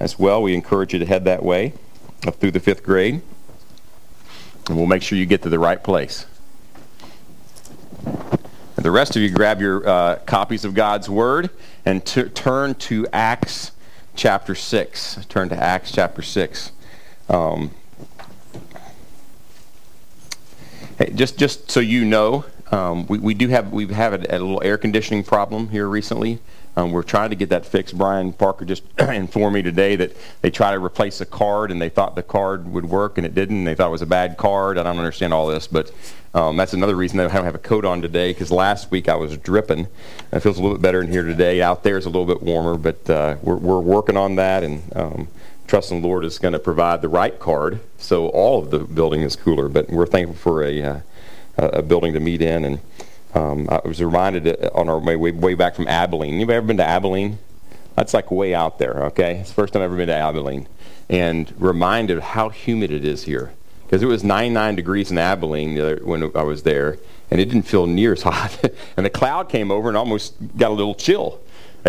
as well, we encourage you to head that way up through the fifth grade. And we'll make sure you get to the right place. And the rest of you grab your uh, copies of God's Word and t- turn to Acts chapter 6. Turn to Acts chapter 6. Um, hey, just, just so you know, um, we, we do have we've had a, a little air conditioning problem here recently. Um, we're trying to get that fixed. Brian Parker just informed me today that they tried to replace a card and they thought the card would work and it didn't. They thought it was a bad card. I don't understand all this, but um, that's another reason I don't have a coat on today because last week I was dripping. It feels a little bit better in here today. Out there is a little bit warmer, but uh, we're, we're working on that and um, trusting the Lord is going to provide the right card so all of the building is cooler. But we're thankful for a, uh, a building to meet in and um, I was reminded uh, on our way, way, back from Abilene. You ever been to Abilene? That's like way out there, okay? It's the first time I've ever been to Abilene. And reminded how humid it is here. Because it was 99 degrees in Abilene when I was there, and it didn't feel near as hot. and the cloud came over and almost got a little chill.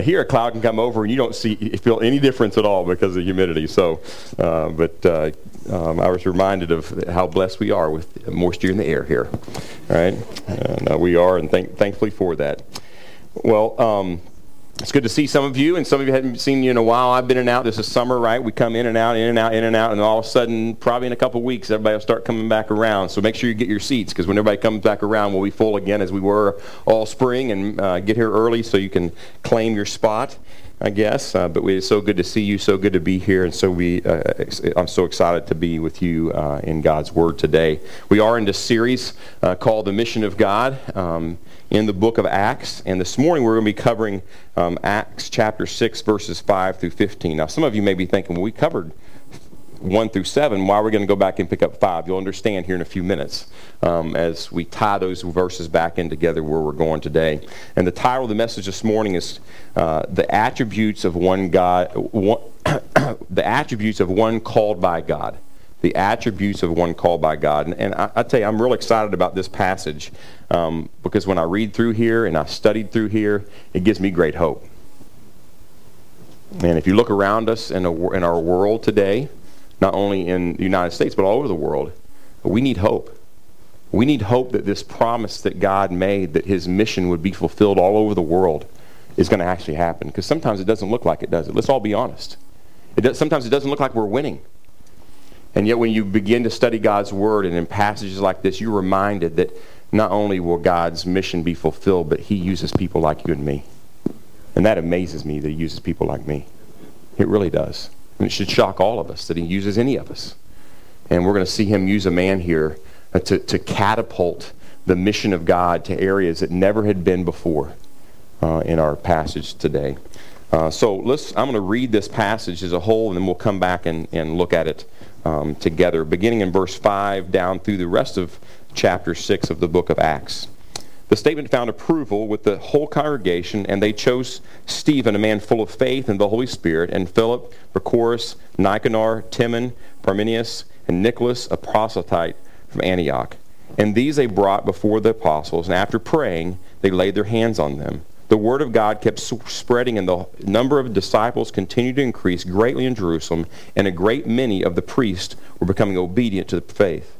Here, a cloud can come over and you don't see feel any difference at all because of the humidity. So, uh, but uh, um, I was reminded of how blessed we are with moisture in the air here, right? And uh, we are, and thank, thankfully for that. Well, um, it's good to see some of you, and some of you hadn't seen you in a while. I've been in and out. This is summer, right? We come in and out, in and out, in and out, and all of a sudden, probably in a couple weeks, everybody will start coming back around. So make sure you get your seats, because when everybody comes back around, we'll be full again as we were all spring, and uh, get here early so you can claim your spot. I guess. Uh, but it's so good to see you, so good to be here, and so we. Uh, I'm so excited to be with you uh, in God's Word today. We are in this series uh, called "The Mission of God" um, in the Book of Acts, and this morning we're going to be covering um, Acts chapter six, verses five through fifteen. Now, some of you may be thinking, "Well, we covered 1 through 7, why we're going to go back and pick up 5. You'll understand here in a few minutes um, as we tie those verses back in together where we're going today. And the title of the message this morning is uh, The Attributes of One God, one, The Attributes of One Called by God. The attributes of one called by God. And, and I, I, tell you, I'm real excited about this passage um, because when I read through here and I studied through here, it gives me great hope. And if you look around us in, a, in our world today, not only in the United States, but all over the world. We need hope. We need hope that this promise that God made, that his mission would be fulfilled all over the world, is going to actually happen. Because sometimes it doesn't look like it, does it? Let's all be honest. It does, sometimes it doesn't look like we're winning. And yet, when you begin to study God's Word and in passages like this, you're reminded that not only will God's mission be fulfilled, but He uses people like you and me. And that amazes me that He uses people like me. It really does. And it should shock all of us that he uses any of us. And we're going to see him use a man here uh, to, to catapult the mission of God to areas that never had been before uh, in our passage today. Uh, so let's, I'm going to read this passage as a whole, and then we'll come back and, and look at it um, together, beginning in verse 5 down through the rest of chapter 6 of the book of Acts. The statement found approval with the whole congregation, and they chose Stephen, a man full of faith and the Holy Spirit, and Philip, Prochorus, Nicanor, Timon, Parmenas, and Nicholas, a proselyte from Antioch. And these they brought before the apostles, and after praying, they laid their hands on them. The word of God kept spreading, and the number of disciples continued to increase greatly in Jerusalem, and a great many of the priests were becoming obedient to the faith.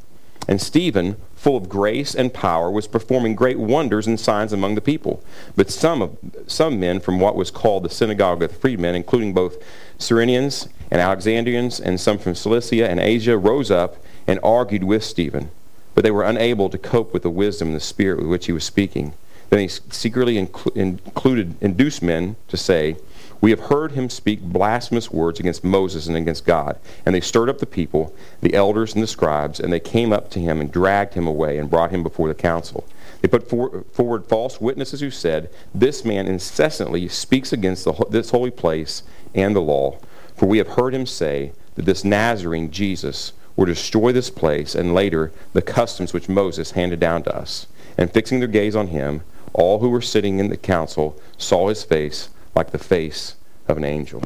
And Stephen, full of grace and power, was performing great wonders and signs among the people. But some, of, some men from what was called the synagogue of the freedmen, including both Cyrenians and Alexandrians and some from Cilicia and Asia, rose up and argued with Stephen. But they were unable to cope with the wisdom and the spirit with which he was speaking. Then he secretly included, induced men to say, we have heard him speak blasphemous words against Moses and against God. And they stirred up the people, the elders and the scribes, and they came up to him and dragged him away and brought him before the council. They put forward false witnesses who said, This man incessantly speaks against the, this holy place and the law. For we have heard him say that this Nazarene Jesus will destroy this place and later the customs which Moses handed down to us. And fixing their gaze on him, all who were sitting in the council saw his face like the face of an angel.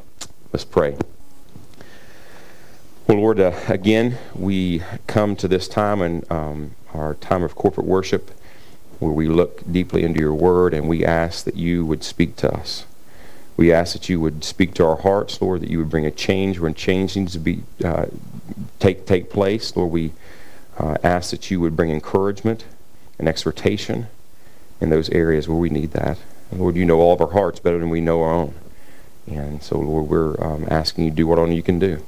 Let's pray. Well, Lord, uh, again, we come to this time and um, our time of corporate worship where we look deeply into your word and we ask that you would speak to us. We ask that you would speak to our hearts, Lord, that you would bring a change when change needs to be uh, take take place. Lord, we uh, ask that you would bring encouragement and exhortation in those areas where we need that. Lord, you know all of our hearts better than we know our own. And so, Lord, we're um, asking you to do what only you can do,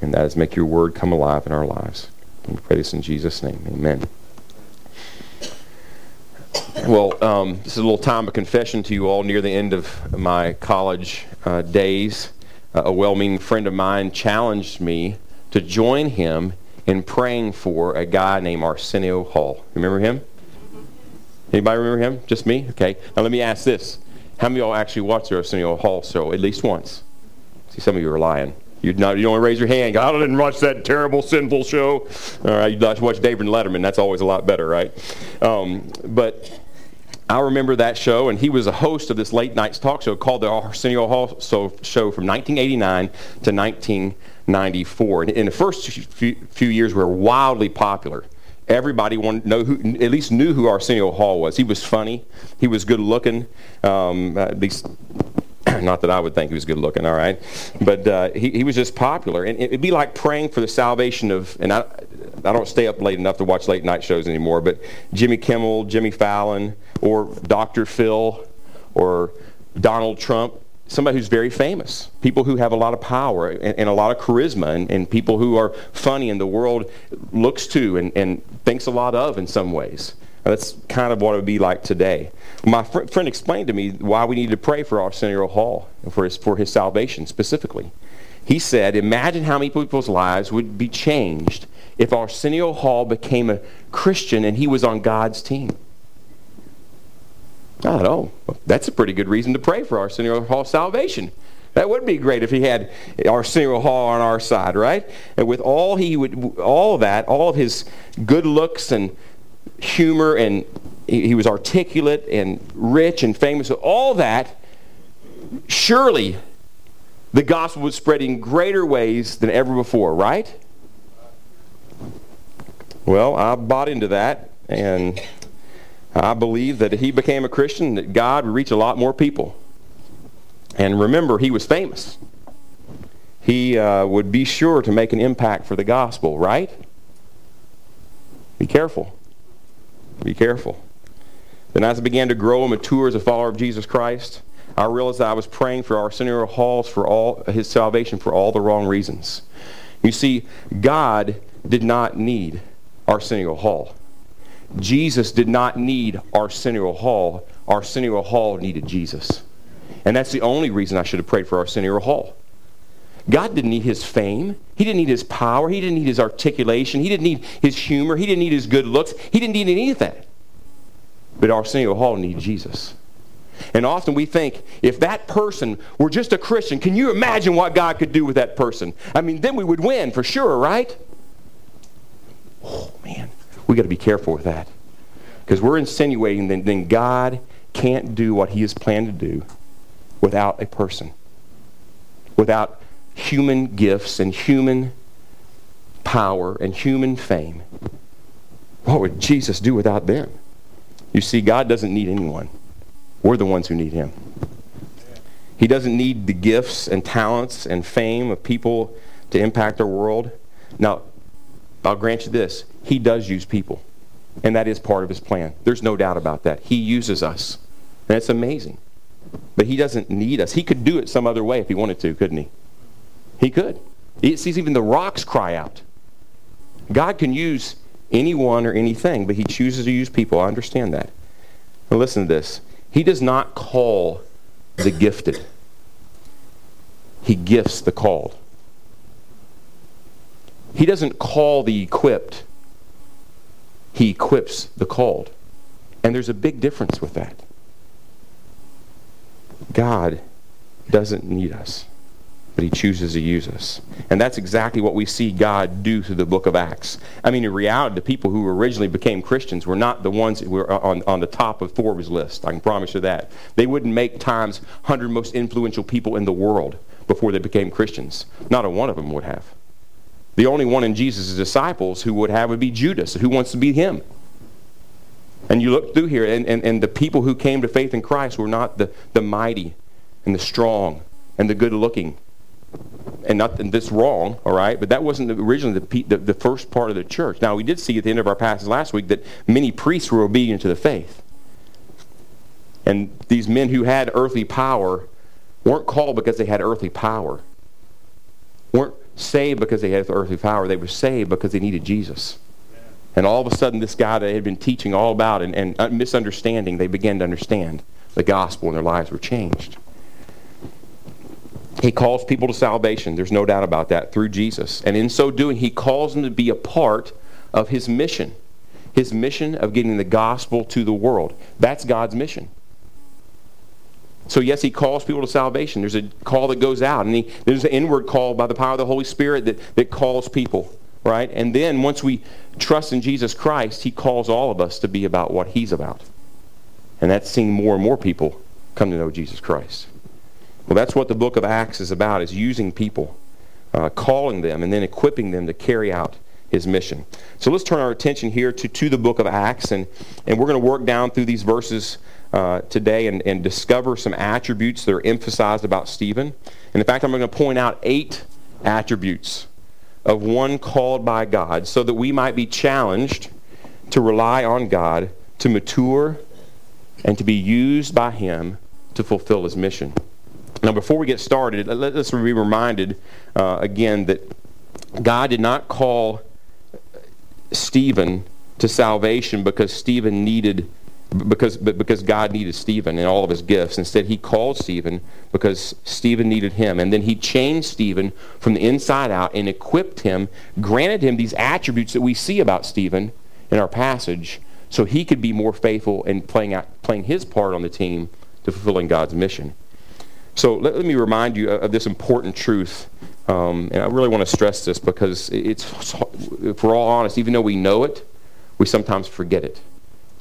and that is make your word come alive in our lives. And we pray this in Jesus' name. Amen. Well, um, this is a little time of confession to you all near the end of my college uh, days. Uh, a well meaning friend of mine challenged me to join him in praying for a guy named Arsenio Hall. Remember him? Anybody remember him? Just me? Okay. Now let me ask this. How many of y'all actually watched the Arsenio Hall show at least once? See, some of you are lying. You'd not, you don't raise your hand. I didn't watch that terrible, sinful show. All right, you'd watch David Letterman. That's always a lot better, right? Um, but I remember that show, and he was a host of this late night talk show called the Arsenio Hall Show from 1989 to 1994. And in the first few years, we were wildly popular. Everybody wanted know who, at least knew who Arsenio Hall was. He was funny. He was good looking. Um, at least not that I would think he was good looking, all right. But uh, he, he was just popular. And it'd be like praying for the salvation of, and I, I don't stay up late enough to watch late night shows anymore, but Jimmy Kimmel, Jimmy Fallon, or Dr. Phil, or Donald Trump, somebody who's very famous, people who have a lot of power and, and a lot of charisma, and, and, people who are funny and the world looks to and, and thinks a lot of in some ways. That's kind of what it would be like today. My fr- friend explained to me why we need to pray for Arsenio Hall, for his, for his salvation specifically. He said, Imagine how many people's lives would be changed if Arsenio Hall became a Christian and he was on God's team. Don't know. That's a pretty good reason to pray for Arsenio Hall's salvation. That would be great if he had Arsenio Hall on our side, right? And with all he would, all that, all of his good looks and humor, and he, he was articulate and rich and famous, all that, surely the gospel would spread in greater ways than ever before, right? Well, I bought into that, and I believe that if he became a Christian, that God would reach a lot more people. And remember, he was famous. He uh, would be sure to make an impact for the gospel, right? Be careful. Be careful. Then, as I began to grow and mature as a follower of Jesus Christ, I realized that I was praying for Arsenio Halls for all his salvation for all the wrong reasons. You see, God did not need Arsenio Hall. Jesus did not need Arsenio Hall. Arsenio Hall needed Jesus. And that's the only reason I should have prayed for Arsenio Hall. God didn't need his fame. He didn't need his power. He didn't need his articulation. He didn't need his humor. He didn't need his good looks. He didn't need any of that. But Arsenio Hall needed Jesus. And often we think if that person were just a Christian, can you imagine what God could do with that person? I mean, then we would win for sure, right? Oh, man, we got to be careful with that. Because we're insinuating that then God can't do what he has planned to do without a person, without human gifts and human power and human fame. What would Jesus do without them? You see, God doesn't need anyone. We're the ones who need him. He doesn't need the gifts and talents and fame of people to impact our world. Now, I'll grant you this He does use people, and that is part of His plan. There's no doubt about that. He uses us, and it's amazing. But He doesn't need us. He could do it some other way if He wanted to, couldn't He? He could. He sees even the rocks cry out. God can use anyone or anything, but He chooses to use people. I understand that. Now, listen to this He does not call the gifted, He gifts the called. He doesn't call the equipped, he equips the called. And there's a big difference with that. God doesn't need us, but he chooses to use us. And that's exactly what we see God do through the book of Acts. I mean, in reality, the people who originally became Christians were not the ones that were on, on the top of Forbes' list. I can promise you that. They wouldn't make Time's 100 most influential people in the world before they became Christians. Not a one of them would have. The only one in Jesus' disciples who would have would be Judas, who wants to be him. And you look through here, and, and, and the people who came to faith in Christ were not the, the mighty and the strong and the good looking. And not this wrong, all right, but that wasn't originally the, the, the first part of the church. Now, we did see at the end of our passage last week that many priests were obedient to the faith. And these men who had earthly power weren't called because they had earthly power, weren't saved because they had earthly power. They were saved because they needed Jesus. And all of a sudden, this guy that had been teaching all about and, and uh, misunderstanding, they began to understand the gospel and their lives were changed. He calls people to salvation. There's no doubt about that through Jesus. And in so doing, he calls them to be a part of his mission. His mission of getting the gospel to the world. That's God's mission. So, yes, he calls people to salvation. There's a call that goes out, and he, there's an inward call by the power of the Holy Spirit that, that calls people, right? And then once we trust in Jesus Christ, he calls all of us to be about what he's about. And that's seeing more and more people come to know Jesus Christ. Well, that's what the book of Acts is about, is using people, uh, calling them, and then equipping them to carry out his mission. So let's turn our attention here to, to the book of Acts, and, and we're going to work down through these verses uh, today and, and discover some attributes that are emphasized about Stephen. And in fact, I'm going to point out eight attributes of one called by God so that we might be challenged to rely on God to mature and to be used by Him to fulfill His mission. Now, before we get started, let us be reminded uh, again that God did not call Stephen to salvation because Stephen needed because, because God needed Stephen and all of his gifts. Instead, he called Stephen because Stephen needed him. And then he changed Stephen from the inside out and equipped him, granted him these attributes that we see about Stephen in our passage, so he could be more faithful in playing, out, playing his part on the team to fulfilling God's mission. So let, let me remind you of this important truth. Um, and I really want to stress this because it's, if we're all honest, even though we know it, we sometimes forget it.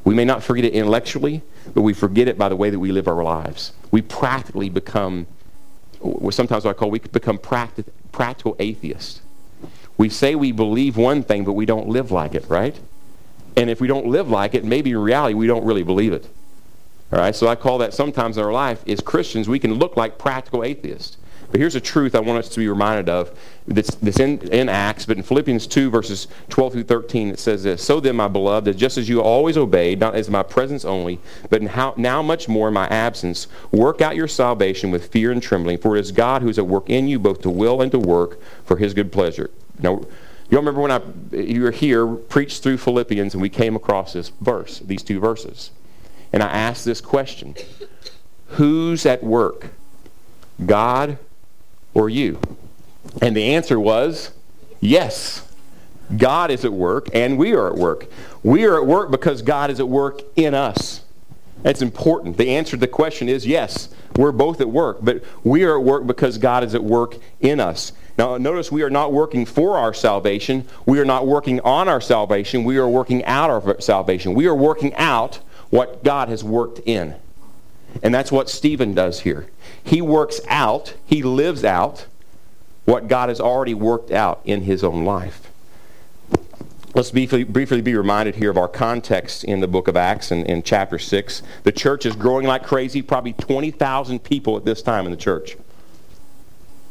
We may not forget it intellectually, but we forget it by the way that we live our lives. We practically become, sometimes I call, we become practi- practical atheists. We say we believe one thing, but we don't live like it, right? And if we don't live like it, maybe in reality we don't really believe it. All right, so I call that sometimes in our life, as Christians, we can look like practical atheists. But here's a truth I want us to be reminded of that's, that's in, in Acts, but in Philippians 2, verses 12 through 13, it says this So then, my beloved, just as you always obeyed, not as my presence only, but how, now much more in my absence, work out your salvation with fear and trembling, for it is God who is at work in you both to will and to work for his good pleasure. Now, you remember when I, you were here, preached through Philippians, and we came across this verse, these two verses. And I asked this question Who's at work? God or you? And the answer was yes. God is at work and we are at work. We are at work because God is at work in us. That's important. The answer to the question is yes, we're both at work, but we are at work because God is at work in us. Now, notice we are not working for our salvation. We are not working on our salvation. We are working out our salvation. We are working out what God has worked in. And that's what Stephen does here. He works out, he lives out what God has already worked out in his own life. Let's briefly, briefly be reminded here of our context in the book of Acts in, in chapter 6. The church is growing like crazy, probably 20,000 people at this time in the church.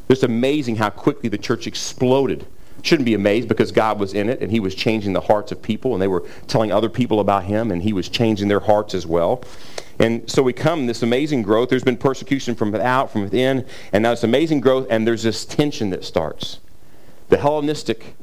Just amazing how quickly the church exploded. Shouldn't be amazed because God was in it and he was changing the hearts of people and they were telling other people about him and he was changing their hearts as well. And so we come this amazing growth. There's been persecution from without, from within, and now this amazing growth, and there's this tension that starts. The Hellenistic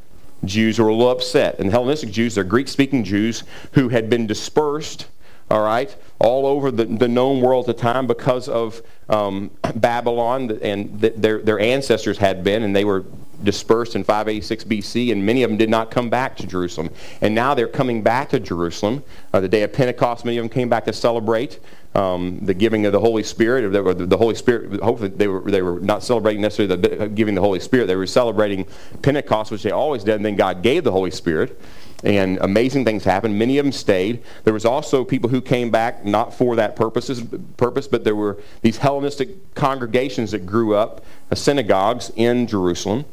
Jews were a little upset. And the Hellenistic Jews, they're Greek speaking Jews who had been dispersed, all right, all over the, the known world at the time because of um, Babylon and their, their ancestors had been, and they were dispersed in 586 BC, and many of them did not come back to Jerusalem. And now they're coming back to Jerusalem. Uh, the day of Pentecost, many of them came back to celebrate um, the giving of the Holy Spirit. The, the Holy Spirit, hopefully, they were, they were not celebrating necessarily the giving the Holy Spirit. They were celebrating Pentecost, which they always did, and then God gave the Holy Spirit and amazing things happened. Many of them stayed. There was also people who came back not for that purposes, purpose, but there were these Hellenistic congregations that grew up, uh, synagogues in Jerusalem.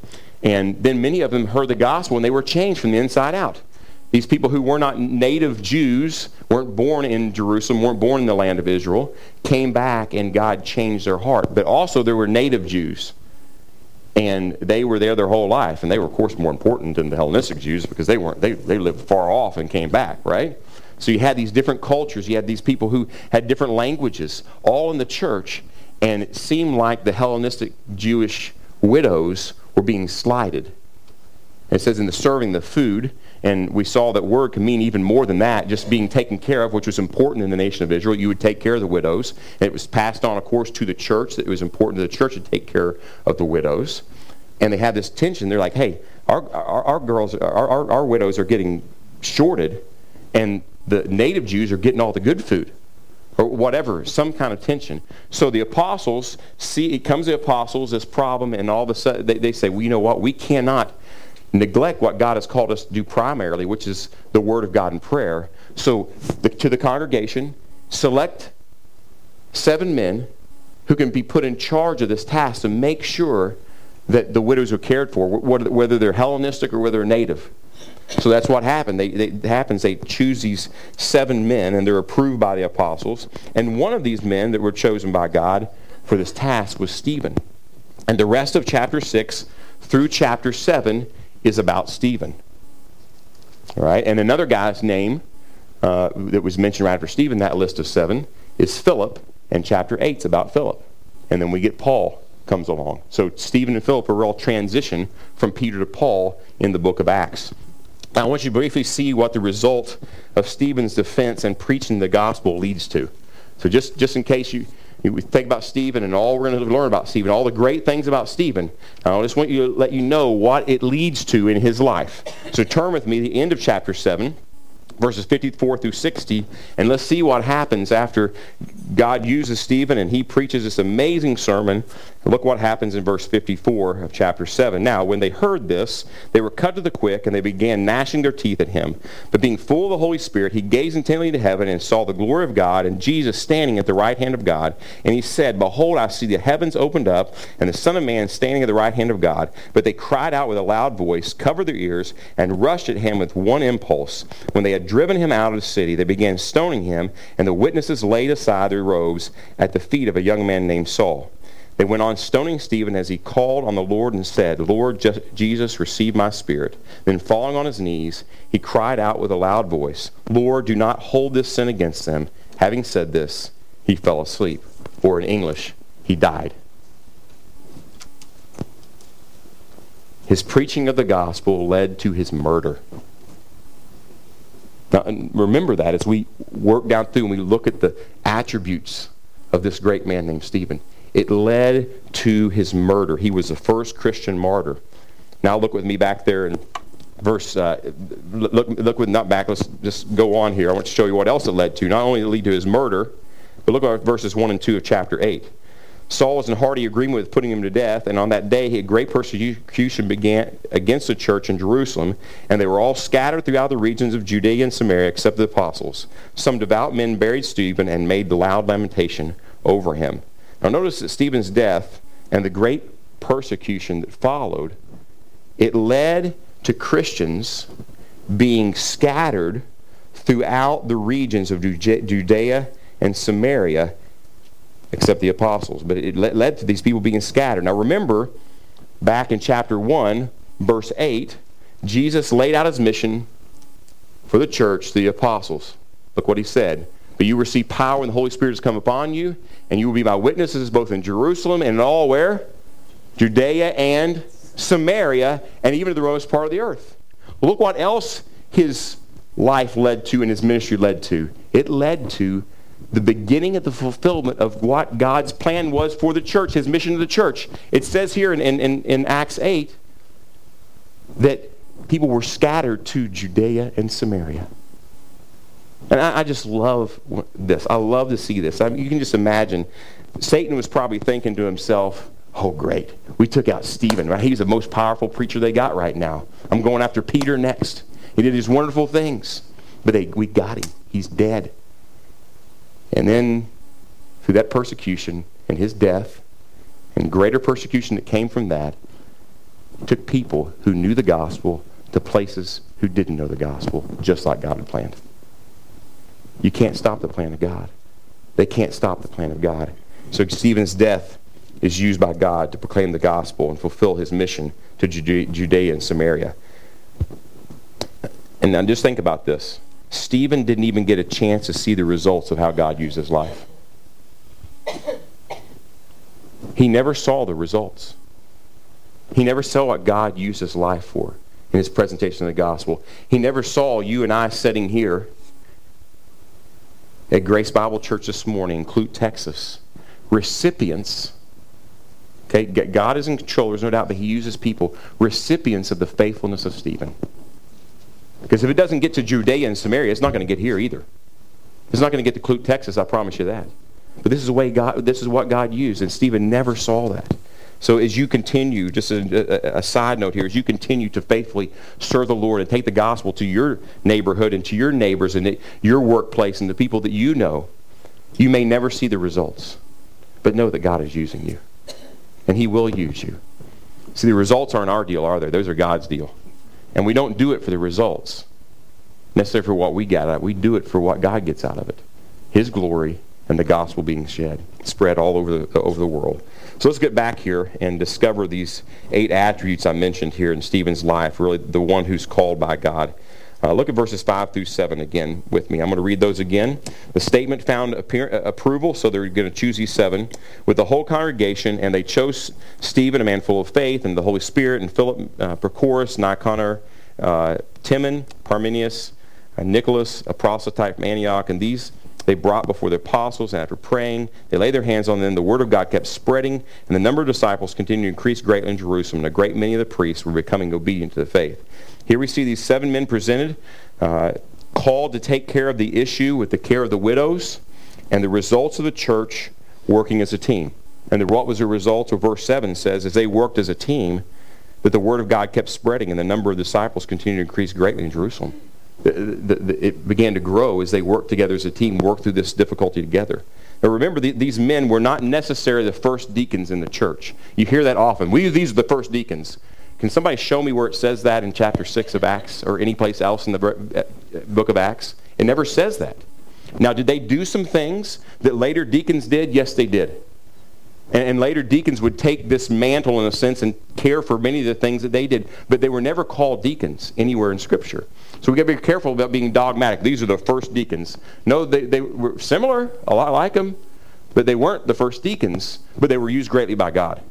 And then many of them heard the gospel and they were changed from the inside out. these people who were not native Jews, weren't born in Jerusalem, weren't born in the land of Israel, came back and God changed their heart. But also there were native Jews. And they were there their whole life. And they were, of course, more important than the Hellenistic Jews because they weren't they, they lived far off and came back, right? So you had these different cultures, you had these people who had different languages, all in the church, and it seemed like the Hellenistic Jewish widows were being slighted. It says in the serving the food, and we saw that word can mean even more than that, just being taken care of, which was important in the nation of Israel. You would take care of the widows. And it was passed on, of course, to the church that it was important to the church to take care of the widows. And they had this tension. They're like, hey, our, our, our girls, our, our, our widows are getting shorted, and the native Jews are getting all the good food or whatever, some kind of tension. So the apostles see, it comes to the apostles, this problem, and all of a sudden they, they say, well, you know what, we cannot neglect what God has called us to do primarily, which is the Word of God and prayer. So the, to the congregation, select seven men who can be put in charge of this task to make sure that the widows are cared for, whether they're Hellenistic or whether they're native. So that's what happened. They, they, it happens they choose these seven men, and they're approved by the apostles. And one of these men that were chosen by God for this task was Stephen. And the rest of chapter 6 through chapter 7 is about Stephen. All right? And another guy's name uh, that was mentioned right after Stephen, that list of seven, is Philip, and chapter 8 is about Philip. And then we get Paul comes along. So Stephen and Philip are all transition from Peter to Paul in the book of Acts. Now, I want you to briefly see what the result of Stephen's defense and preaching the gospel leads to. So just, just in case you, you think about Stephen and all we're going to learn about Stephen, all the great things about Stephen, I just want you to let you know what it leads to in his life. So turn with me to the end of chapter 7 verses 54 through 60, and let's see what happens after God uses Stephen and he preaches this amazing sermon. Look what happens in verse 54 of chapter 7. Now, when they heard this, they were cut to the quick, and they began gnashing their teeth at him. But being full of the Holy Spirit, he gazed intently into heaven and saw the glory of God and Jesus standing at the right hand of God. And he said, Behold, I see the heavens opened up, and the Son of Man standing at the right hand of God. But they cried out with a loud voice, covered their ears, and rushed at him with one impulse. When they had driven him out of the city, they began stoning him, and the witnesses laid aside their robes at the feet of a young man named Saul. They went on stoning Stephen as he called on the Lord and said, Lord Jesus, receive my spirit. Then falling on his knees, he cried out with a loud voice, Lord, do not hold this sin against them. Having said this, he fell asleep. Or in English, he died. His preaching of the gospel led to his murder. Now, remember that as we work down through and we look at the attributes of this great man named Stephen. It led to his murder. He was the first Christian martyr. Now look with me back there in verse. Uh, look, look with not back. Let's just go on here. I want to show you what else it led to. Not only it lead to his murder, but look at verses one and two of chapter eight. Saul was in hearty agreement with putting him to death, and on that day he had great persecution began against the church in Jerusalem, and they were all scattered throughout the regions of Judea and Samaria except the apostles. Some devout men buried Stephen and made the loud lamentation over him. Now notice that Stephen's death and the great persecution that followed, it led to Christians being scattered throughout the regions of Judea and Samaria except the apostles. But it led to these people being scattered. Now remember, back in chapter 1, verse 8, Jesus laid out his mission for the church, the apostles. Look what he said. But you receive power when the Holy Spirit has come upon you, and you will be my witnesses both in Jerusalem and in all where? Judea and Samaria, and even to the remotest part of the earth. look what else his life led to and his ministry led to. It led to the beginning of the fulfillment of what God's plan was for the church, his mission to the church. It says here in, in, in Acts 8 that people were scattered to Judea and Samaria. And I, I just love this. I love to see this. I mean, you can just imagine Satan was probably thinking to himself, oh, great. We took out Stephen, right? He's the most powerful preacher they got right now. I'm going after Peter next. He did these wonderful things. But they, we got him. He's dead. And then through that persecution and his death and greater persecution that came from that, took people who knew the gospel to places who didn't know the gospel, just like God had planned. You can't stop the plan of God. They can't stop the plan of God. So Stephen's death is used by God to proclaim the gospel and fulfill his mission to Judea and Samaria. And now just think about this. Stephen didn't even get a chance to see the results of how God used his life. He never saw the results. He never saw what God used his life for in his presentation of the gospel. He never saw you and I sitting here at Grace Bible Church this morning in Clute, Texas, recipients. Okay, God is in control, there's no doubt, but he uses people, recipients of the faithfulness of Stephen. Because if it doesn't get to Judea and Samaria, it's not going to get here either. It's not going to get to Clute, Texas, I promise you that. But this is the way God this is what God used, and Stephen never saw that. So as you continue, just a, a, a, side note here, as you continue to faithfully serve the Lord and take the gospel to your neighborhood and to your neighbors and your workplace and the people that you know, you may never see the results. But know that God is using you. And he will use you. See, the results aren't our deal, are they? Those are God's deal. And we don't do it for the results, necessarily for what we get out. We do it for what God gets out of it. His glory and the gospel being shed, spread all over the, over the world. So let's get back here and discover these eight attributes I mentioned here in Stephen's life, really the one who's called by God. Uh, look at verses 5 through 7 again with me. I'm going to read those again. The statement found appear, uh, approval, so they're going to choose these seven, with the whole congregation, and they chose Stephen, a man full of faith, and the Holy Spirit, and Philip, uh, Prochorus, Nicanor, uh, Timon, Parmenas, uh, Nicholas, a proselyte from Antioch, and these they brought before the apostles, and after praying, they laid their hands on them. The word of God kept spreading, and the number of disciples continued to increase greatly in Jerusalem, and a great many of the priests were becoming obedient to the faith. Here we see these seven men presented, uh, called to take care of the issue with the care of the widows, and the results of the church working as a team. And the, what was the result of verse 7 says, as they worked as a team, that the word of God kept spreading, and the number of disciples continued to increase greatly in Jerusalem the, the, it began to grow as they worked together as a team, worked through this difficulty together. Now remember, the, these men were not necessarily the first deacons in the church. You hear that often. We these are the first deacons. Can somebody show me where it says that in chapter 6 of Acts or any place else in the uh, book of Acts? It never says that. Now, did they do some things that later deacons did? Yes, they did. And, and, later deacons would take this mantle, in a sense, and care for many of the things that they did. But they were never called deacons anywhere in Scripture. So we got to be careful about being dogmatic. These are the first deacons. No, they, they were similar, a lot like them, but they weren't the first deacons, but they were used greatly by God.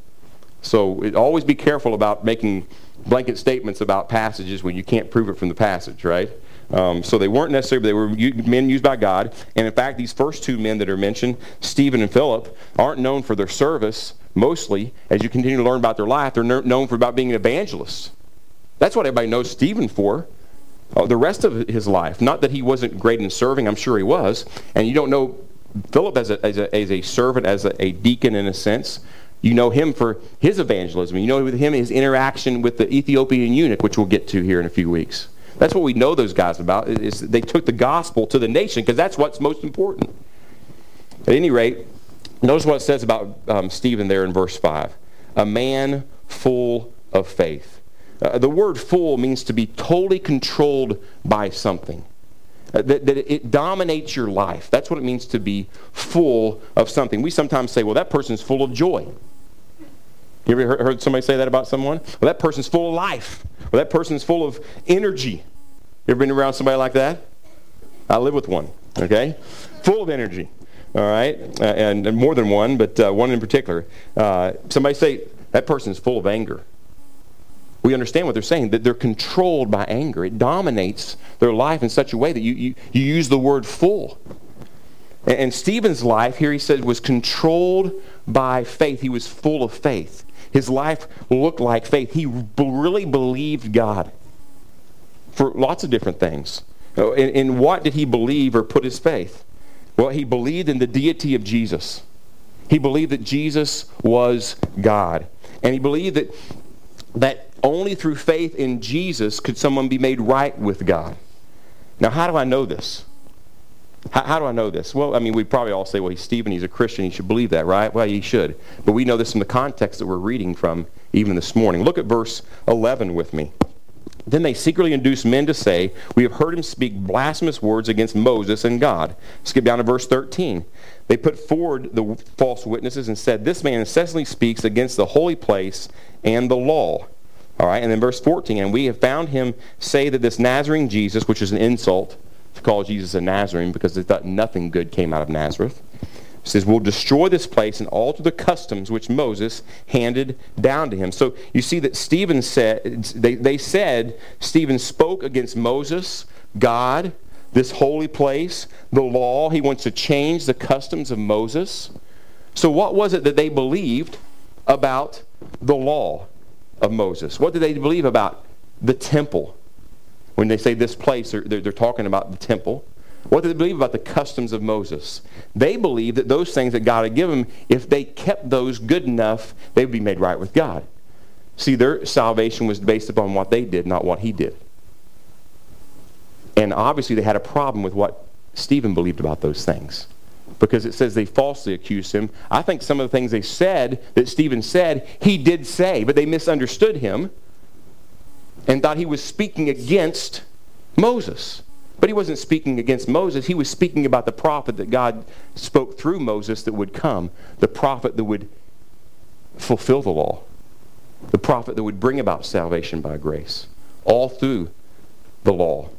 So always be careful about making blanket statements about passages when you can't prove it from the passage, right? Um, so they weren't necessarily, they were men used by God. And in fact, these first two men that are mentioned, Stephen and Philip, aren't known for their service mostly. As you continue to learn about their life, they're known for about being evangelists. That's what everybody knows Stephen for. Uh, the rest of his life, not that he wasn't great in serving, I'm sure he was. And you don't know Philip as a, as a, as a servant, as a, a deacon in a sense. You know him for his evangelism. You know him his interaction with the Ethiopian eunuch, which we'll get to here in a few weeks. That's what we know those guys about, is they took the gospel to the nation, because that's what's most important. At any rate, notice what it says about um, Stephen there in verse 5. A man full of faith. Uh, the word full means to be totally controlled by something. Uh, that, that it dominates your life. That's what it means to be full of something. We sometimes say, well, that person's full of joy. You ever heard somebody say that about someone? Well, that person's full of life. Well, that person's full of energy. You ever been around somebody like that? I live with one, okay? Full of energy, all right? Uh, and, and, more than one, but uh, one in particular. Uh, somebody say, that person's full of anger. We understand what they're saying, that they're controlled by anger. It dominates their life in such a way that you, you, you use the word full. And, and Stephen's life, here he said, was controlled by faith. He was full of faith. His life looked like faith. He really believed God for lots of different things. Uh, in, in what did he believe or put his faith? Well, he believed in the deity of Jesus. He believed that Jesus was God. And he believed that, that only through faith in Jesus could someone be made right with God. Now, how do I know this? How, how, do I know this? Well, I mean, we probably all say, well, he's Stephen, he's a Christian, he should believe that, right? Well, he should. But we know this from the context that we're reading from even this morning. Look at verse 11 with me. Then they secretly induced men to say, We have heard him speak blasphemous words against Moses and God. Skip down to verse 13. They put forward the false witnesses and said, This man incessantly speaks against the holy place and the law. All right, and then verse 14, and we have found him say that this Nazarene Jesus, which is an insult to call Jesus a Nazarene because they thought nothing good came out of Nazareth, He says, We'll destroy this place and alter the customs which Moses handed down to him. So you see that Stephen said, they, they said Stephen spoke against Moses, God, this holy place, the law. He wants to change the customs of Moses. So what was it that they believed about the law of Moses? What did they believe about the temple? When they say this place, they're, they're, they're talking about the temple. What did they believe about the customs of Moses? They believed that those things that God had given them, if they kept those good enough, they would be made right with God. See, their salvation was based upon what they did, not what he did. And obviously, they had a problem with what Stephen believed about those things. Because it says they falsely accused him. I think some of the things they said that Stephen said, he did say, but they misunderstood him and thought he was speaking against Moses. But he wasn't speaking against Moses. He was speaking about the prophet that God spoke through Moses that would come, the prophet that would fulfill the law, the prophet that would bring about salvation by grace, all through the law.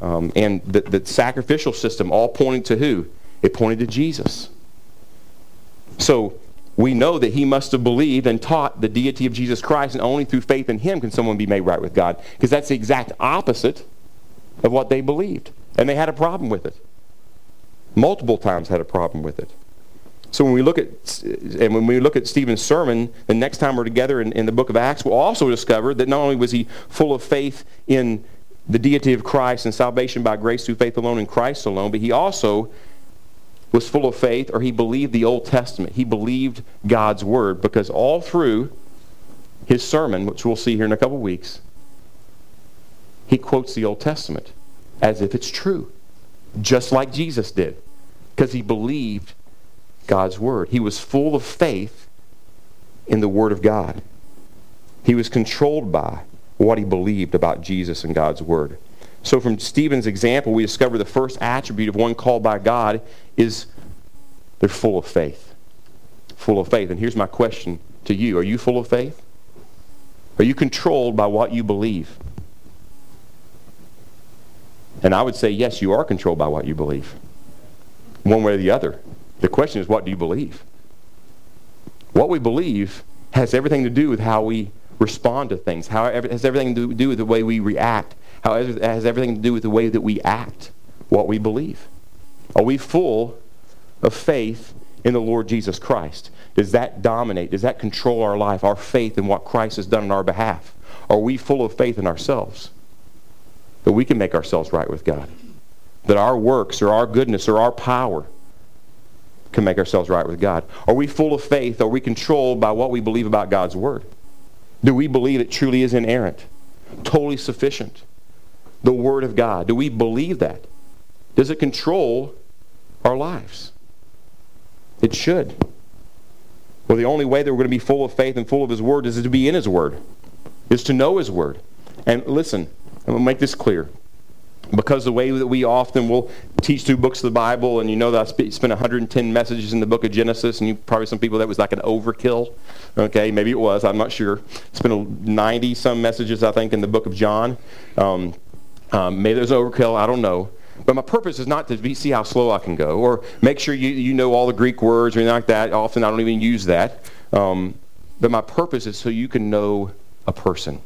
Um, and the, the sacrificial system all pointing to who? It pointed to Jesus. So we know that he must have believed and taught the deity of Jesus Christ, and only through faith in him can someone be made right with God. Because that's the exact opposite of what they believed. And they had a problem with it. Multiple times had a problem with it. So when we look at and when we look at Stephen's sermon, the next time we're together in, in the book of Acts, we'll also discover that not only was he full of faith in the deity of Christ and salvation by grace through faith alone in Christ alone, but he also was full of faith or he believed the Old Testament. He believed God's word because all through his sermon, which we'll see here in a couple weeks, he quotes the Old Testament as if it's true, just like Jesus did, because he believed God's word. He was full of faith in the word of God. He was controlled by what he believed about Jesus and God's word. So from Stephen's example, we discover the first attribute of one called by God is they're full of faith. Full of faith. And here's my question to you. Are you full of faith? Are you controlled by what you believe? And I would say, yes, you are controlled by what you believe, one way or the other. The question is, what do you believe? What we believe has everything to do with how we respond to things, how has everything to do with the way we react, how it has everything to do with the way that we act, what we believe. Are we full of faith in the Lord Jesus Christ? Does that dominate? Does that control our life, our faith in what Christ has done on our behalf? Are we full of faith in ourselves? that we can make ourselves right with God. That our works or our goodness or our power can make ourselves right with God. Are we full of faith? Are we controlled by what we believe about God's Word? Do we believe it truly is inerrant, totally sufficient? The Word of God. Do we believe that? Does it control our lives? It should. Well, the only way that we're going to be full of faith and full of His Word is to be in His Word, is to know His Word. And listen, I'm going to make this clear. Because the way that we often will teach through books of the Bible, and you know that I spent 110 messages in the book of Genesis, and you probably some people that was like an overkill. Okay, maybe it was. I'm not sure. Spent 90 some messages, I think, in the book of John. Um, um, maybe there's overkill. I don't know. But my purpose is not to be, see how slow I can go or make sure you, you know all the Greek words or anything like that. Often I don't even use that. Um, but my purpose is so you can know a person.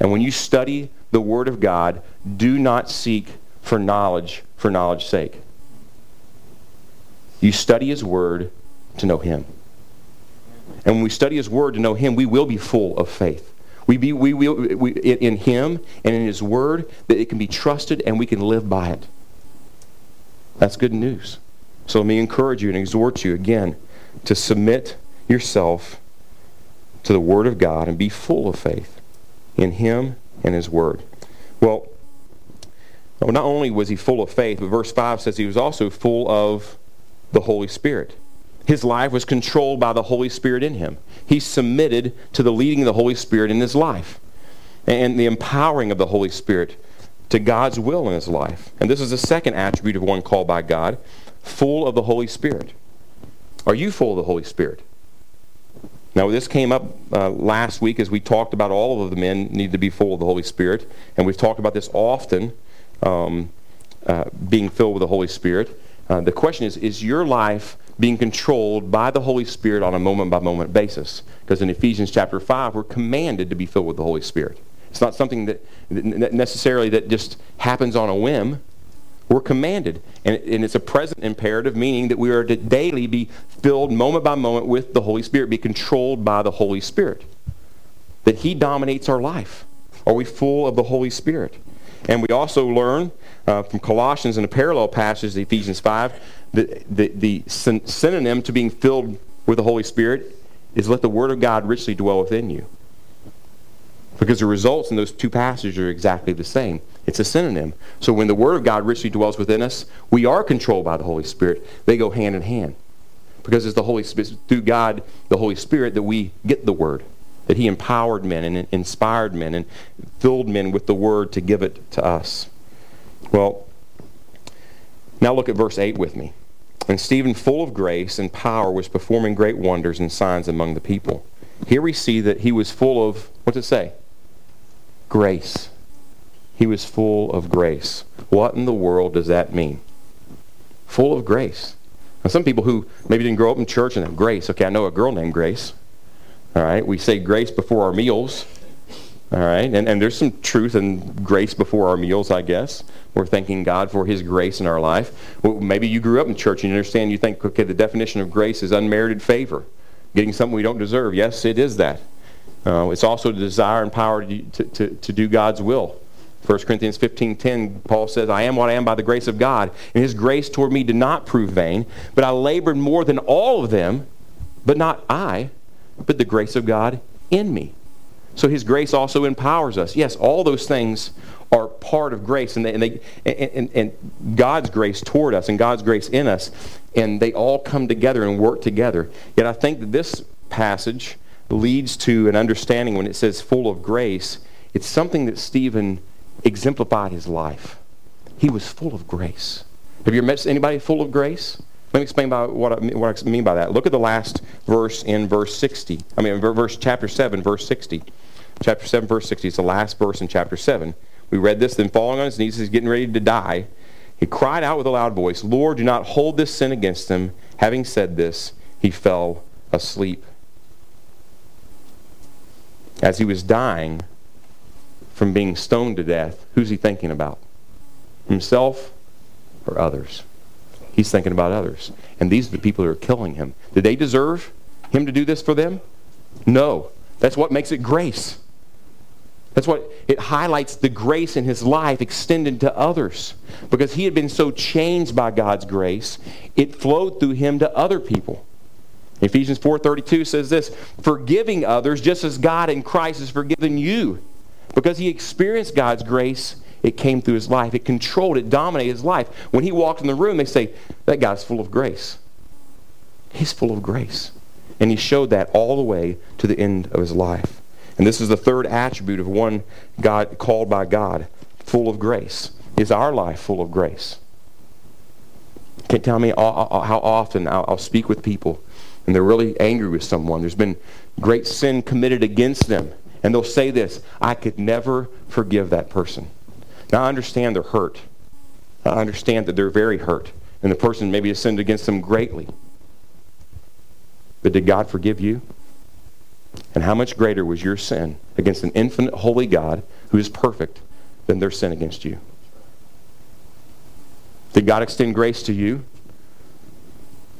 And when you study the Word of God, do not seek for knowledge for knowledge's sake. You study His Word to know Him. And when we study His Word to know Him, we will be full of faith. We be we will we, in Him and in His Word that it can be trusted and we can live by it. That's good news. So let me encourage you and exhort you again to submit yourself to the Word of God and be full of faith in him and his word. Well, not only was he full of faith, but verse 5 says he was also full of the Holy Spirit. His life was controlled by the Holy Spirit in him. He submitted to the leading of the Holy Spirit in his life. and the empowering of the Holy Spirit to God's will in his life. And this is the second attribute of one called by God, full of the Holy Spirit. Are you full of the Holy Spirit? Now, this came up uh, last week as we talked about all of the men need to be full of the Holy Spirit. And we've talked about this often, um, uh, being filled with the Holy Spirit. Uh, the question is, is your life being controlled by the Holy Spirit on a moment-by-moment basis? Because in Ephesians chapter 5, we're commanded to be filled with the Holy Spirit. It's not something that necessarily that just happens on a whim. We're commanded. And, and it's a present imperative, meaning that we are to daily be filled moment by moment with the Holy Spirit, be controlled by the Holy Spirit. That He dominates our life. Are we full of the Holy Spirit? And we also learn uh, from Colossians in a parallel passage, Ephesians 5, the, the, the synonym to being filled with the Holy Spirit is let the Word of God richly dwell within you. Because the results in those two passages are exactly the same. It's a synonym. So when the Word of God richly dwells within us, we are controlled by the Holy Spirit. They go hand in hand. Because it's the Holy Spirit, through God, the Holy Spirit, that we get the Word. That He empowered men and inspired men and filled men with the Word to give it to us. Well, now look at verse 8 with me. And Stephen, full of grace and power, was performing great wonders and signs among the people. Here we see that he was full of, what's it say? Grace. He was full of grace. What in the world does that mean? Full of grace. Now, some people who maybe didn't grow up in church and have grace. Okay, I know a girl named Grace. All right, we say grace before our meals. All right, and, and there's some truth and grace before our meals, I guess. We're thanking God for His grace in our life. Well, maybe you grew up in church and you understand, you think, okay, the definition of grace is unmerited favor, getting something we don't deserve. Yes, it is that. Uh, it's also the desire and power to, to, to do God's will. 1 Corinthians 15.10, Paul says, I am what I am by the grace of God, and his grace toward me did not prove vain, but I labored more than all of them, but not I, but the grace of God in me. So his grace also empowers us. Yes, all those things are part of grace, and, they, and, they, and, and God's grace toward us and God's grace in us, and they all come together and work together. Yet I think that this passage leads to an understanding when it says full of grace. It's something that Stephen exemplified his life. He was full of grace. Have you ever met anybody full of grace? Let me explain by what I, mean, what I mean by that. Look at the last verse in verse 60. I mean, verse chapter 7, verse 60. Chapter 7, verse 60. It's the last verse in chapter 7. We read this, then falling on his knees, he's getting ready to die. He cried out with a loud voice, Lord, do not hold this sin against him. Having said this, he fell asleep. As he was dying from being stoned to death, who's he thinking about? Himself or others? He's thinking about others. And these are the people who are killing him. Did they deserve him to do this for them? No. That's what makes it grace. That's what it highlights the grace in his life extended to others. Because he had been so changed by God's grace, it flowed through him to other people. Ephesians 4:32 says this, forgiving others just as God in Christ has forgiven you. Because he experienced God's grace, it came through his life. It controlled, it dominated his life. When he walked in the room, they say, that guy's full of grace. He's full of grace. And he showed that all the way to the end of his life. And this is the third attribute of one God called by God, full of grace. Is our life full of grace? Can not tell me how often I'll speak with people and they're really angry with someone. There's been great sin committed against them. And they'll say this, I could never forgive that person. Now I understand they're hurt. I understand that they're very hurt. And the person maybe has sinned against them greatly. But did God forgive you? And how much greater was your sin against an infinite holy God who is perfect than their sin against you? Did God extend grace to you?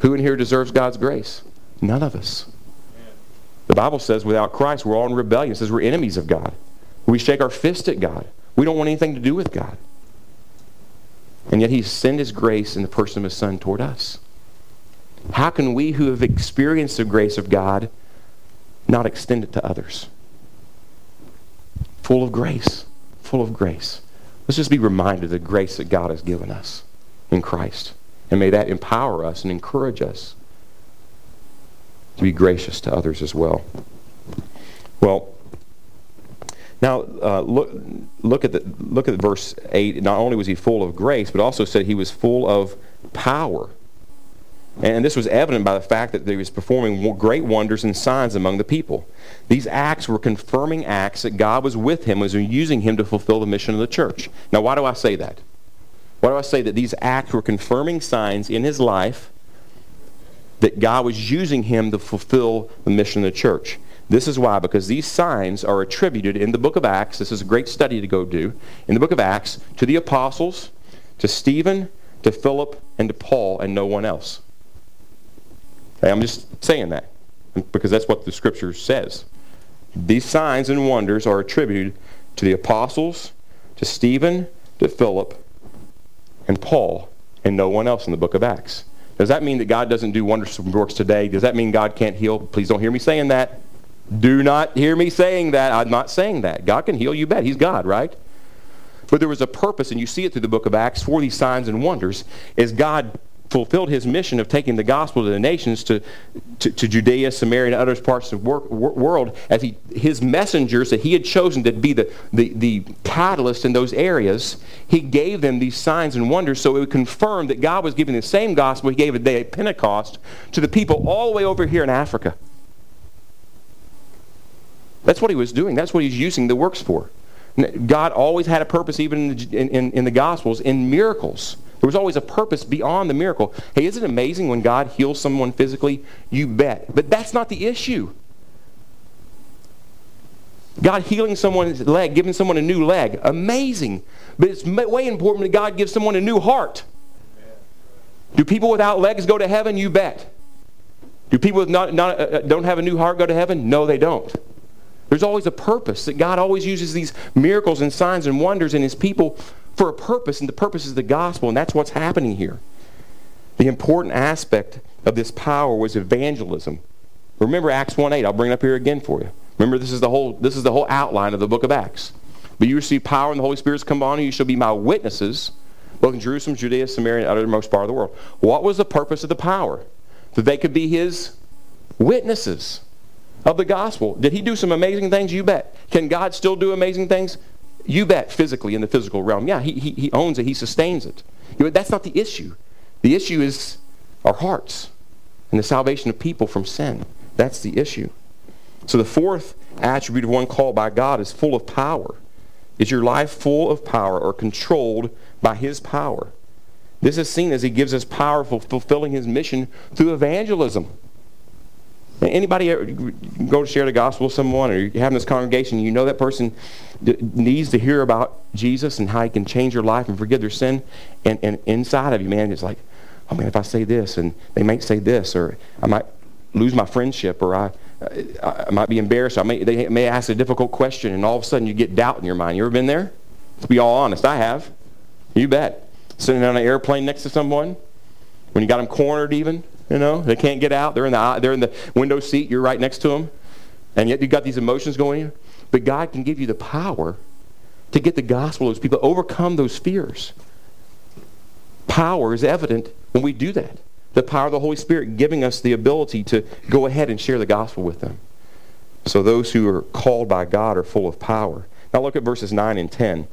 Who in here deserves God's grace? None of us. The Bible says without Christ, we're all in rebellion. It says we're enemies of God. We shake our fist at God. We don't want anything to do with God. And yet He sent His grace in the person of His Son toward us. How can we who have experienced the grace of God not extend it to others? Full of grace. Full of grace. Let's just be reminded of the grace that God has given us in Christ. And may that empower us and encourage us to be gracious to others as well. Well, Now, uh, look, look, at the, look at verse 8. Not only was he full of grace, but also said he was full of power. And this was evident by the fact that he was performing great wonders and signs among the people. These acts were confirming acts that God was with him, was using him to fulfill the mission of the church. Now, why do I say that? Why do I say that these acts were confirming signs in his life that God was using him to fulfill the mission of the church? This is why, because these signs are attributed in the book of Acts. This is a great study to go do. In the book of Acts, to the apostles, to Stephen, to Philip, and to Paul, and no one else. I'm just saying that because that's what the scripture says. These signs and wonders are attributed to the apostles, to Stephen, to Philip, and Paul, and no one else in the book of Acts. Does that mean that God doesn't do wonders and works today? Does that mean God can't heal? Please don't hear me saying that. Do not hear me saying that. I'm not saying that. God can heal, you bet. He's God, right? But there was a purpose, and you see it through the book of Acts, for these signs and wonders, is God fulfilled his mission of taking the gospel to the nations, to, to, to Judea, Samaria, and other parts of the world, as he, his messengers that he had chosen to be the, the, the catalyst in those areas, he gave them these signs and wonders so it would confirm that God was giving the same gospel he gave at the day of Pentecost to the people all the way over here in Africa. That's what he was doing. That's what he's using the works for. God always had a purpose, even in in, in the Gospels, in miracles. There was always a purpose beyond the miracle. Hey, isn't it amazing when God heals someone physically? You bet. But that's not the issue. God healing someone's leg, giving someone a new leg, amazing. But it's way important that God gives someone a new heart. Do people without legs go to heaven? You bet. Do people with not, not, uh, uh don't have a new heart go to heaven? No, they don't. There's always a purpose that God always uses these miracles and signs and wonders in his people for a purpose, and the purpose is the gospel, and that's what's happening here. The important aspect of this power was evangelism. Remember Acts 1.8. I'll bring it up here again for you. Remember, this is the whole, this is the whole outline of the book of Acts. But you receive power and the Holy Spirit's come on you. You shall be my witnesses, both in Jerusalem, Judea, Samaria, and uttermost part of the world. What was the purpose of the power? That they could be his witnesses of the gospel. Did he do some amazing things? You bet. Can God still do amazing things? You bet, physically, in the physical realm. Yeah, he, he, he owns it, he sustains it. That's not the issue. The issue is our hearts and the salvation of people from sin. That's the issue. So the fourth attribute of one called by God is full of power. Is your life full of power or controlled by his power? This is seen as he gives us power for fulfilling his mission through evangelism. Anybody go to share the gospel with someone or you're having this congregation, you know that person needs to hear about Jesus and how he can change your life and forgive their sin. And, and inside of you, man, it's like, oh man, if I say this and they might say this or I might lose my friendship or I, I might be embarrassed. I may, they may ask a difficult question and all of a sudden you get doubt in your mind. You ever been there? To be all honest, I have. You bet. Sitting on an airplane next to someone when you got them cornered even you know, they can't get out. They're in the they're in the window seat. You're right next to them, and yet you've got these emotions going. But God can give you the power to get the gospel to those people, overcome those fears. Power is evident when we do that. The power of the Holy Spirit giving us the ability to go ahead and share the gospel with them. So those who are called by God are full of power. Now look at verses 9 and 10.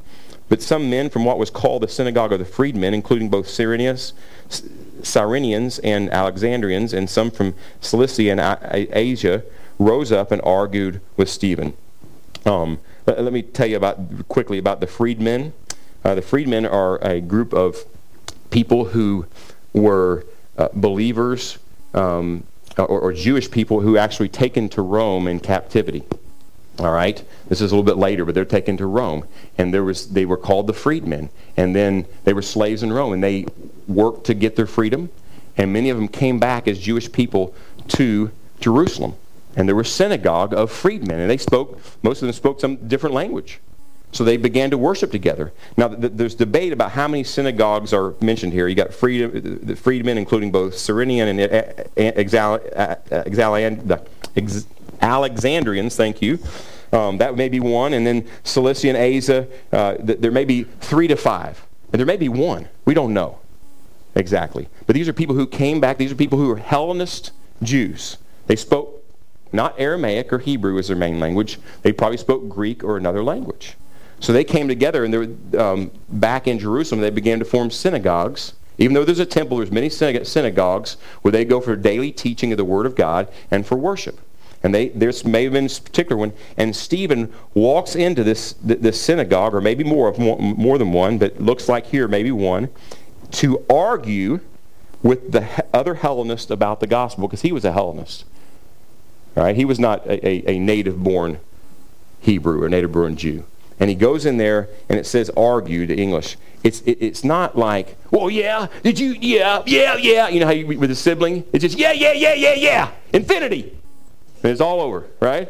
But some men from what was called the synagogue of the freedmen, including both Cyrenius, Cyrenians and Alexandrians, and some from Cilicia and Asia, rose up and argued with Stephen. Um, let, let, me tell you about quickly about the freedmen. Uh, the freedmen are a group of people who were uh, believers um, or, or Jewish people who actually taken to Rome in captivity. All right, this is a little bit later, but they're taken to Rome, and there was they were called the freedmen, and then they were slaves in Rome, and they worked to get their freedom, and many of them came back as Jewish people to Jerusalem, and there was synagogue of freedmen, and they spoke most of them spoke some different language, so they began to worship together. Now th- there's debate about how many synagogues are mentioned here. You got freedom, the freedmen, including both Cyrenian and uh, uh, Exal- uh, Exal- Exal- Alexandrians, thank you. Um, that may be one. And then Cilicia and Asia, uh, th- there may be three to five. And there may be one. We don't know exactly. But these are people who came back. These are people who are Hellenist Jews. They spoke not Aramaic or Hebrew as their main language. They probably spoke Greek or another language. So they came together, and they were, um, back in Jerusalem, they began to form synagogues. Even though there's a temple, there's many synagogues where they go for daily teaching of the Word of God and for worship. And they, there's may have been this particular one, and Stephen walks into this, this synagogue, or maybe more, more than one, but looks like here maybe one, to argue with the other Hellenists about the gospel, because he was a Hellenist. Right? He was not a, a, a native-born Hebrew or native-born Jew. And he goes in there, and it says argue, the English. It's, it, it's not like, well, yeah, did you, yeah, yeah, yeah. You know how you, with a sibling? It's just, yeah, yeah, yeah, yeah, yeah. Infinity. And it's all over, right?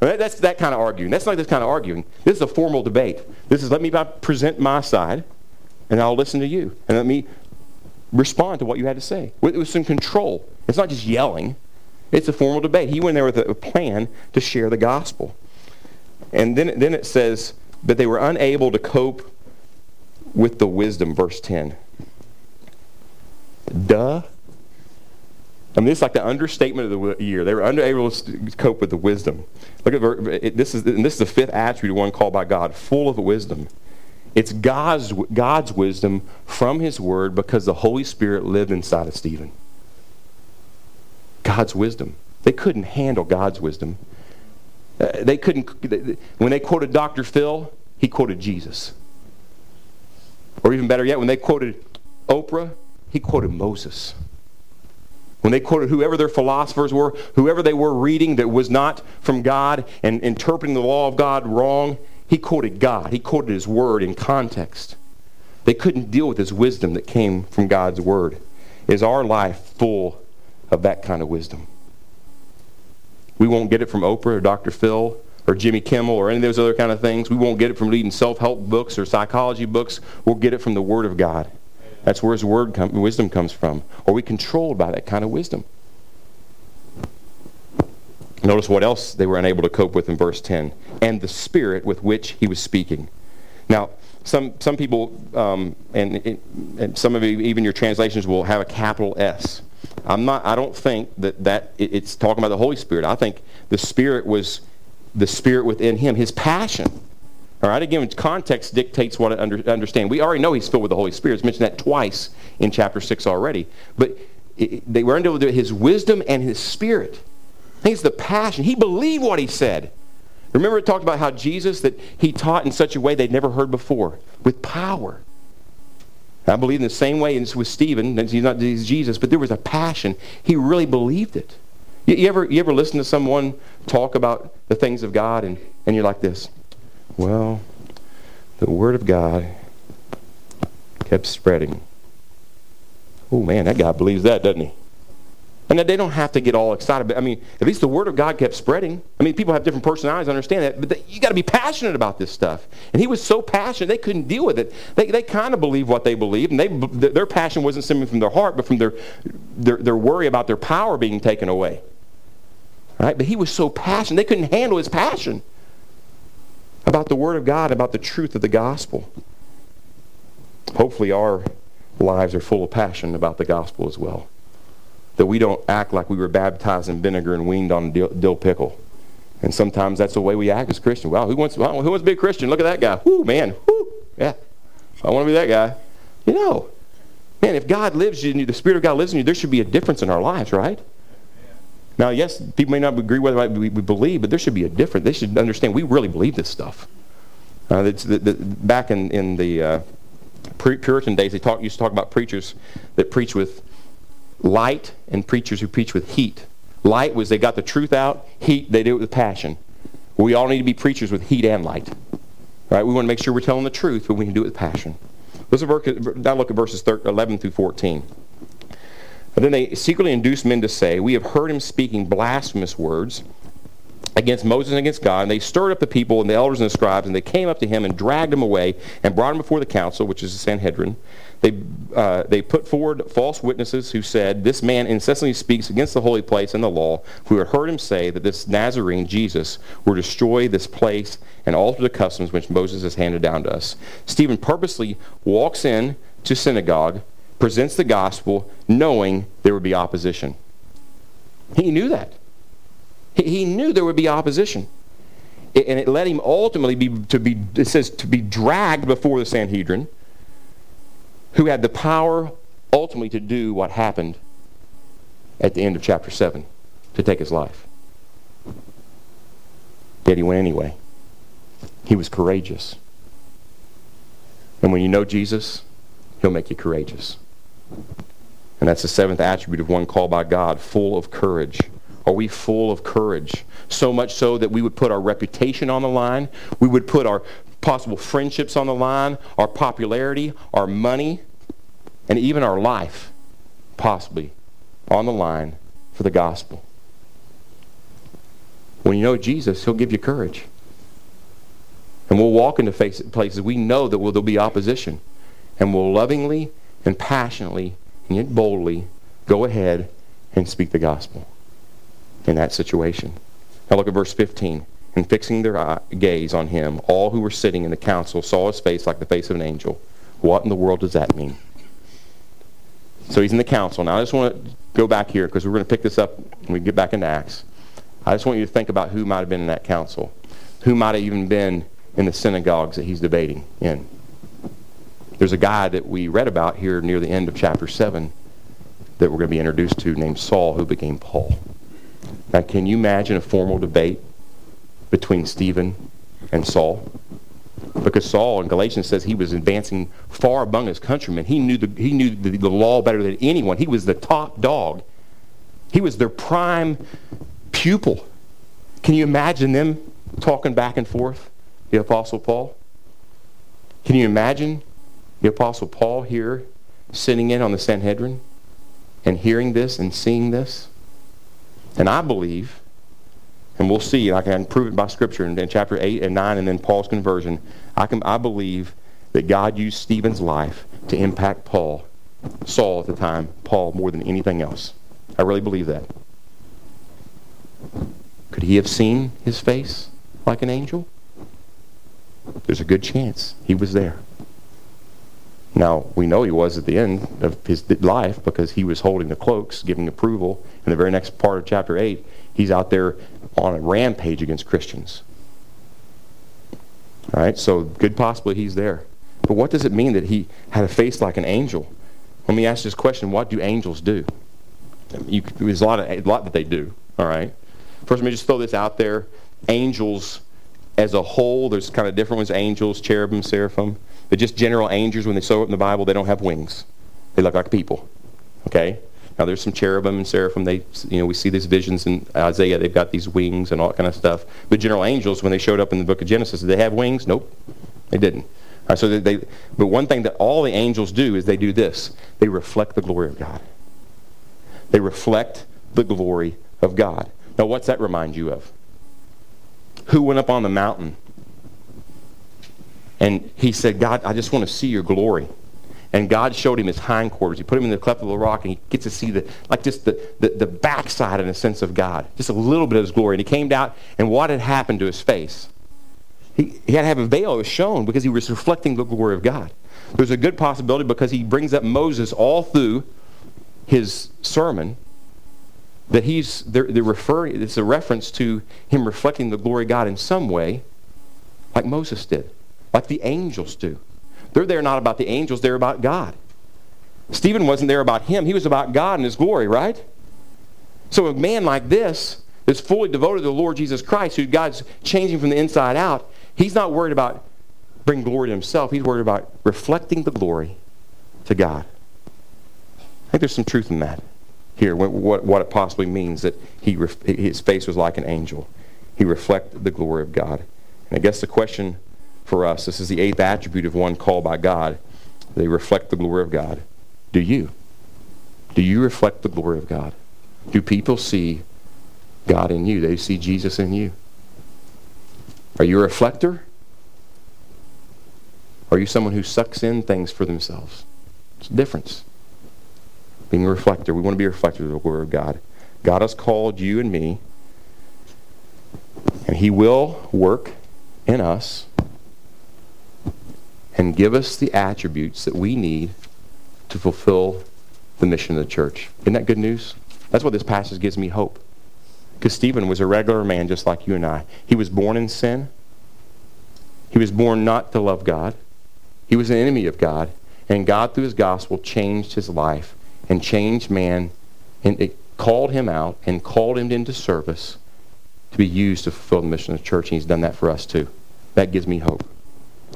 That's that kind of arguing. That's not this kind of arguing. This is a formal debate. This is let me present my side, and I'll listen to you. And let me respond to what you had to say. With some control. It's not just yelling. It's a formal debate. He went there with a plan to share the gospel. And then, then it says, but they were unable to cope with the wisdom, verse 10. Duh. I mean, it's like the understatement of the year. They were unable to cope with the wisdom. Look at this is this is the fifth attribute of one called by God, full of wisdom. It's God's God's wisdom from His Word because the Holy Spirit lived inside of Stephen. God's wisdom. They couldn't handle God's wisdom. Uh, they couldn't. When they quoted Dr. Phil, he quoted Jesus. Or even better yet, when they quoted Oprah, he quoted Moses. When they quoted whoever their philosophers were, whoever they were reading that was not from God and interpreting the law of God wrong, he quoted God. He quoted his word in context. They couldn't deal with his wisdom that came from God's word. Is our life full of that kind of wisdom? We won't get it from Oprah or Dr. Phil or Jimmy Kimmel or any of those other kind of things. We won't get it from reading self-help books or psychology books. We'll get it from the Word of God. That's where His Word com- wisdom comes from. Are we controlled by that kind of wisdom? Notice what else they were unable to cope with in verse 10. And the spirit with which he was speaking. Now, some, some people, um, and, and some of you, even your translations will have a capital S. I'm not, I don't think that, that it's talking about the Holy Spirit. I think the Spirit was the Spirit within him, his passion. All right, again, context dictates what I under, understand. We already know he's filled with the Holy Spirit. It's mentioned that twice in chapter 6 already. But it, they were under his wisdom and his Spirit. It's the passion. He believed what he said. Remember it talked about how Jesus, that he taught in such a way they'd never heard before, with power. I believe in the same way as with Stephen, he's not he's Jesus, but there was a passion. He really believed it. You, you, ever, you ever listen to someone talk about the things of God and, and you're like this? Well, the Word of God kept spreading. Oh man, that guy believes that, doesn't he? And they don't have to get all excited. But I mean, at least the word of God kept spreading. I mean, people have different personalities, understand that. But they, you got to be passionate about this stuff. And he was so passionate, they couldn't deal with it. They, they kind of believed what they believed. And they, their passion wasn't stemming from their heart, but from their, their, their worry about their power being taken away. Right? But he was so passionate, they couldn't handle his passion about the Word of God, about the truth of the gospel. Hopefully, our lives are full of passion about the gospel as well. That we don't act like we were baptized in vinegar and weaned on dill, pickle. And sometimes that's the way we act as Christians. Wow, who wants, who wants to be a Christian? Look at that guy. Whoo, man. Whoo. Yeah. I want to be that guy. You know, man, if God lives in you, the Spirit of God lives in you, there should be a difference in our lives, right? Now, yes, people may not agree with what we, believe, but there should be a difference. They should understand we really believe this stuff. Uh, the, the, back in, in the uh, Puritan days, they talk, used to talk about preachers that preach with light and preachers who preach with heat. Light was they got the truth out. Heat, they do it with passion. We all need to be preachers with heat and light. Right? We want to make sure we're telling the truth, but we can do it with passion. Let's now look at verses 11 through 14. But then they secretly induced men to say, We have heard him speaking blasphemous words against Moses and against God. And they stirred up the people and the elders and the scribes, and they came up to him and dragged him away and brought him before the council, which is the Sanhedrin. They, uh, they put forward false witnesses who said, This man incessantly speaks against the holy place and the law. We had heard him say that this Nazarene, Jesus, will destroy this place and alter the customs which Moses has handed down to us. Stephen purposely walks in to synagogue presents the gospel knowing there would be opposition. He knew that. He, knew there would be opposition. And it led him ultimately be, to be, it says, to be dragged before the Sanhedrin, who had the power ultimately to do what happened at the end of chapter 7, to take his life. Yet he went anyway. He was courageous. And when you know Jesus, he'll make you courageous. And that's the seventh attribute of one called by God, full of courage. Are we full of courage? So much so that we would put our reputation on the line, we would put our possible friendships on the line, our popularity, our money, and even our life, possibly, on the line for the gospel. When you know Jesus, he'll give you courage. And we'll walk into places we know that there'll be opposition. And we'll lovingly and passionately and yet boldly go ahead and speak the gospel in that situation. Now look at verse 15. And fixing their gaze on him, all who were sitting in the council saw his face like the face of an angel. What in the world does that mean? So he's in the council. Now I just want to go back here because we're going to pick this up when we get back into Acts. I just want you to think about who might have been in that council. Who might have even been in the synagogues that he's debating in. There's a guy that we read about here near the end of chapter 7 that we're going to be introduced to named Saul who became Paul. Now, can you imagine a formal debate between Stephen and Saul? Because Saul in Galatians says he was advancing far among his countrymen. He knew the, he knew the, the law better than anyone. He was the top dog. He was their prime pupil. Can you imagine them talking back and forth? the Apostle Paul? Can you imagine the Apostle Paul here sitting in on the Sanhedrin and hearing this and seeing this? And I believe, and we'll see, I can prove it by Scripture in, in chapter 8 and 9 and then Paul's conversion, I, can, I believe that God used Stephen's life to impact Paul, Saul at the time, Paul more than anything else. I really believe that. Could he have seen his face like an angel? there's a good chance he was there. Now, we know he was at the end of his life because he was holding the cloaks, giving approval. In the very next part of chapter 8, he's out there on a rampage against Christians. All right, so good possibly he's there. But what does it mean that he had a face like an angel? Let me ask this question what do angels do? You, there's a lot, of, a lot that they do, all right? First, let me just throw this out there. Angels as a whole, there's kind of different ones angels, cherubim, seraphim. But just general angels, when they show up in the Bible, they don't have wings. They look like people. Okay? Now, there's some cherubim and seraphim. They, you know, we see these visions in Isaiah. They've got these wings and all that kind of stuff. But general angels, when they showed up in the book of Genesis, did they have wings? Nope. They didn't. All right, so they, they, but one thing that all the angels do is they do this. They reflect the glory of God. They reflect the glory of God. Now, what's that remind you of? who went up on the mountain and he said, God, I just want to see your glory. And God showed him his hindquarters. He put him in the cleft of the rock, and he gets to see the like just the, the, the backside in a sense of God, just a little bit of his glory. And he came out, and what had happened to his face? He, he had to have a veil that was shown because he was reflecting the glory of God. There's a good possibility because he brings up Moses all through his sermon that he's they're, they're referring it's a reference to him reflecting the glory of god in some way like moses did like the angels do. They're there not about the angels they're about god. Stephen wasn't there about him he was about god and his glory right? So a man like this is fully devoted to the lord jesus christ who god's changing from the inside out. He's not worried about bringing glory to himself he's worried about reflecting the glory to god. I think there's some truth in that here, what, what it possibly means that he, his face was like an angel. He reflected the glory of God. And I guess the question for us, this is the eighth attribute of one called by God. They reflect the glory of God. Do you? Do you reflect the glory of God? Do people see God in you? They see Jesus in you. Are you a reflector? Are you someone who sucks in things for themselves? It's a difference being a reflector. We want to be reflectors of the Word of God. God has called you and me, and He will work in us and give us the attributes that we need to fulfill the mission of the church. Isn't that good news? That's what this passage gives me hope. Because Stephen was a regular man just like you and I. He was born in sin. He was born not to love God. He was an enemy of God. And God, through his gospel, changed his life and changed man and it called him out and called him into service to be used to fulfill the mission of the church. And he's done that for us too. That gives me hope.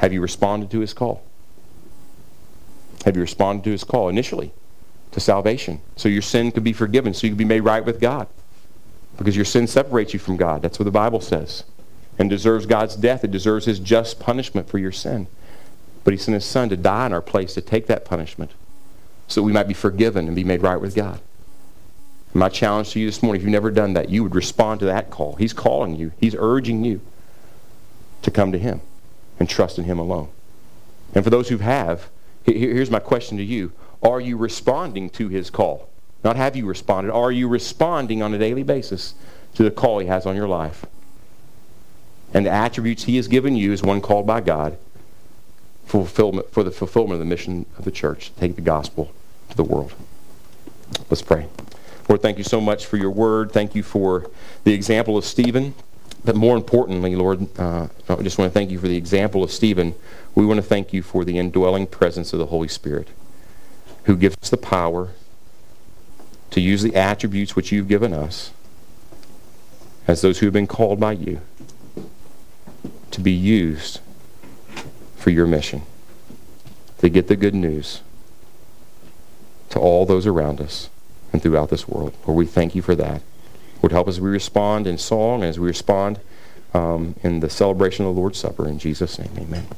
Have you responded to his call? Have you responded to his call initially to salvation? So your sin could be forgiven, so you could be made right with God. Because your sin separates you from God. That's what the Bible says. And deserves God's death. It deserves his just punishment for your sin. But he sent his son to die in our place to take that punishment so we might be forgiven and be made right with God. My challenge to you this morning, if you've never done that, you would respond to that call. He's calling you. He's urging you to come to him and trust in him alone. And for those who have, here's my question to you. Are you responding to his call? Not have you responded. Are you responding on a daily basis to the call he has on your life? And the attributes he has given you as one called by God fulfillment, for the fulfillment of the mission of the church, to take the gospel to the world. Let's pray. Lord, thank you so much for your word. Thank you for the example of Stephen. But more importantly, Lord, uh, I just want to thank you for the example of Stephen. We want to thank you for the indwelling presence of the Holy Spirit, who gives us the power to use the attributes which you've given us as those who have been called by you to be used for your mission, to get the good news to all those around us and throughout this world. Lord, we thank you for that. Would help as we respond in song, as we respond um, in the celebration of the Lord's Supper. In Jesus' name, amen.